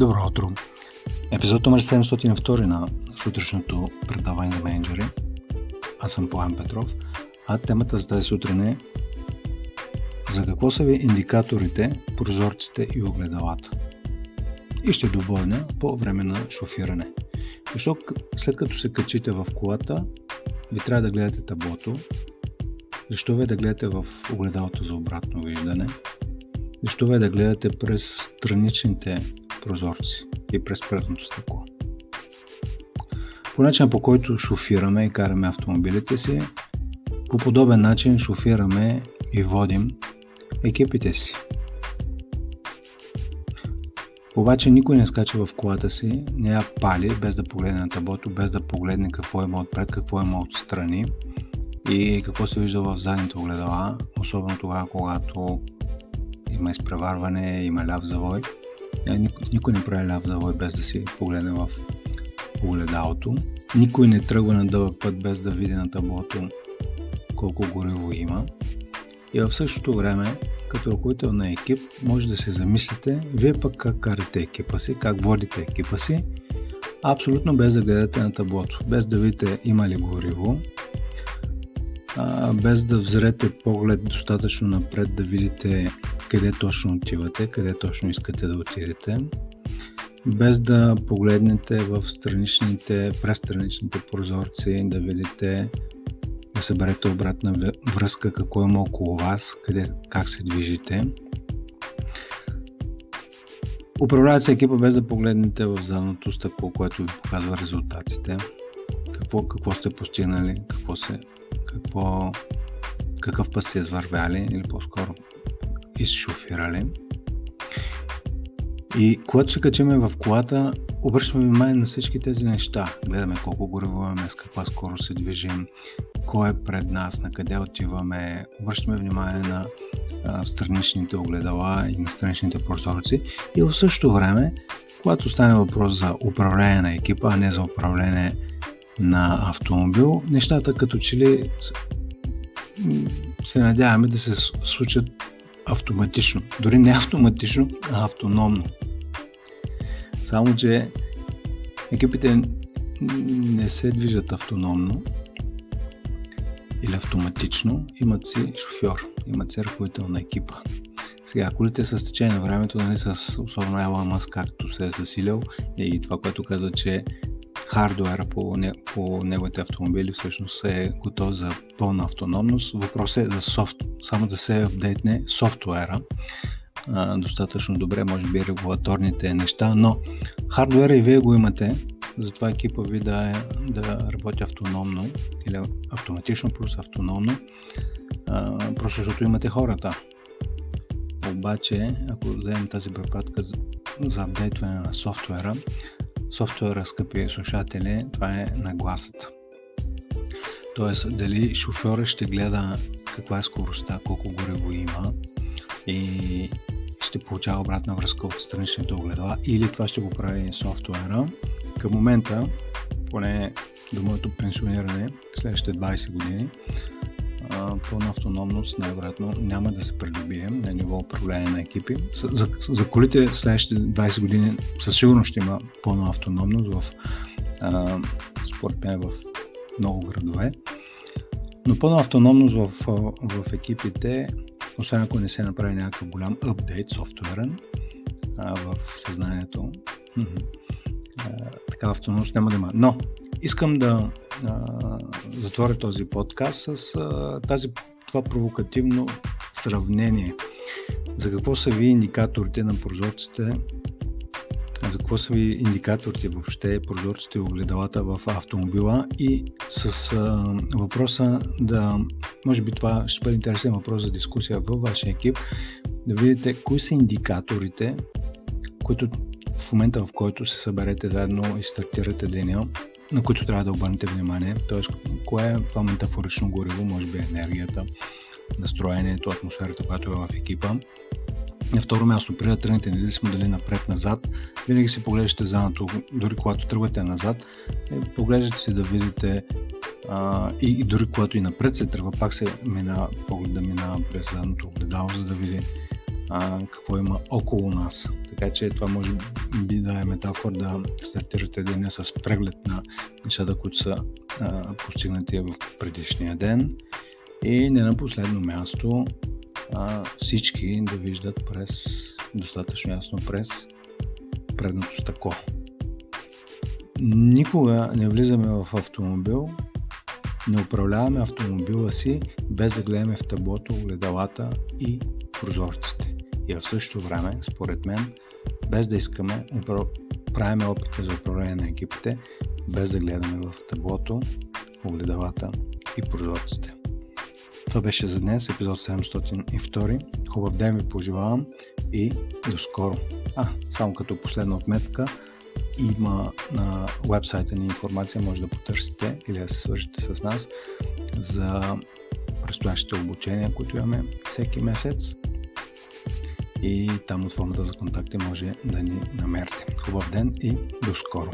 Добро утро! Епизод номер 702 на сутрешното предаване на менеджери. Аз съм Пламен Петров, а темата за тази сутрин е за какво са ви индикаторите, прозорците и огледалата. И ще добавя по време на шофиране. Защото след като се качите в колата, ви трябва да гледате таблото, защо ви да гледате в огледалото за обратно виждане, защо ви да гледате през страничните прозорци и през предното стъкло. По начин по който шофираме и караме автомобилите си, по подобен начин шофираме и водим екипите си. Обаче никой не скача в колата си, не я пали без да погледне на таблото, без да погледне какво има отпред, какво има отстрани и какво се вижда в задните огледала, особено тогава, когато има изпреварване, има ляв завой. Е, никой, никой не прави ляв завой без да си погледне в огледалото. Никой не тръгва на дълъг път без да види на таблото колко гориво има. И в същото време, като ръководител на екип, може да се замислите вие пък как карате екипа си, как водите екипа си, абсолютно без да гледате на таблото, без да видите има ли гориво, без да взрете поглед достатъчно напред да видите къде точно отивате, къде точно искате да отидете, без да погледнете в страничните, през страничните прозорци, да видите, да съберете обратна връзка, какво има около вас, къде, как се движите. Управлявате се екипа без да погледнете в задното стъкло, което ви показва резултатите, какво, какво сте постигнали, какво се, какво, какъв път сте извървяли или по-скоро изшофирали. И когато се качиме в колата, обръщаме внимание на всички тези неща. Гледаме колко гориво с каква скорост се движим, кой е пред нас, на къде отиваме. Обръщаме внимание на а, страничните огледала и на страничните прозорци. И в същото време, когато стане въпрос за управление на екипа, а не за управление на автомобил, нещата като че ли се надяваме да се случат автоматично. Дори не автоматично, а автономно. Само, че екипите не се движат автономно или автоматично, имат си шофьор, имат си ръководител на екипа. Сега, колите с течение на времето, нали, с особено Елон Мъск, както се е засилил и това, което казва, че хардуера по, по неговите автомобили всъщност е готов за пълна автономност. Въпросът е за софт, само да се апдейтне софтуера а, достатъчно добре, може би регулаторните неща, но хардуера и вие го имате, затова екипа ви да, е, да работи автономно или автоматично плюс автономно, а, просто защото имате хората. Обаче, ако вземем тази препратка за апдейтване на софтуера, софтуера, скъпи слушатели, това е нагласата. Тоест, дали шофьора ще гледа каква е скоростта, колко гориво има и ще получава обратна връзка от страничните огледала или това ще го прави софтуера. Към момента, поне до моето пенсиониране, следващите 20 години, пълна автономност най-вероятно няма да се придобием на ниво управление на екипи. За, за колите следващите 20 години със сигурност ще има пълна автономност в, а, според мен в много градове. Но пълна автономност в, в екипите, освен ако не се направи някакъв голям апдейт софтуерен а, в съзнанието, такава автономност няма да има. Но искам да а, затворя този подкаст с а, тази, това провокативно сравнение. За какво са ви индикаторите на прозорците, за какво са ви индикаторите въобще, прозорците и огледалата в автомобила и с а, въпроса да, може би това ще бъде интересен въпрос за дискусия във вашия екип, да видите кои са индикаторите, които в момента в който се съберете заедно и стартирате деня, на които трябва да обърнете внимание. Т.е. кое е това метафорично гориво, може би енергията, настроението, атмосферата, която е в екипа. На второ място, преди да тръгнете, независимо дали напред-назад, винаги си поглеждате задното, дори когато тръгвате назад, е, поглеждате си да видите а, и, и дори когато и напред се тръгва, пак се минава, поглед да минава през задното огледало, за да види а, какво има около нас. Така че това може би да е метафор да стартирате деня с преглед на нещата, които са а, постигнати в предишния ден. И не на последно място а, всички да виждат през достатъчно ясно през предното стъкло. Никога не влизаме в автомобил, не управляваме автомобила си без да гледаме в таблото, огледалата и прозорците. И в същото време, според мен, без да искаме, правиме опити за управление на екипите, без да гледаме в таблото, огледалата и прозорците. Това беше за днес, епизод 702. Хубав ден ви пожелавам и до скоро. А, само като последна отметка, има на вебсайта ни информация, може да потърсите или да се свържете с нас за предстоящите обучения, които имаме всеки месец и там от формата за контакти може да ни намерите. Хубав ден и до скоро!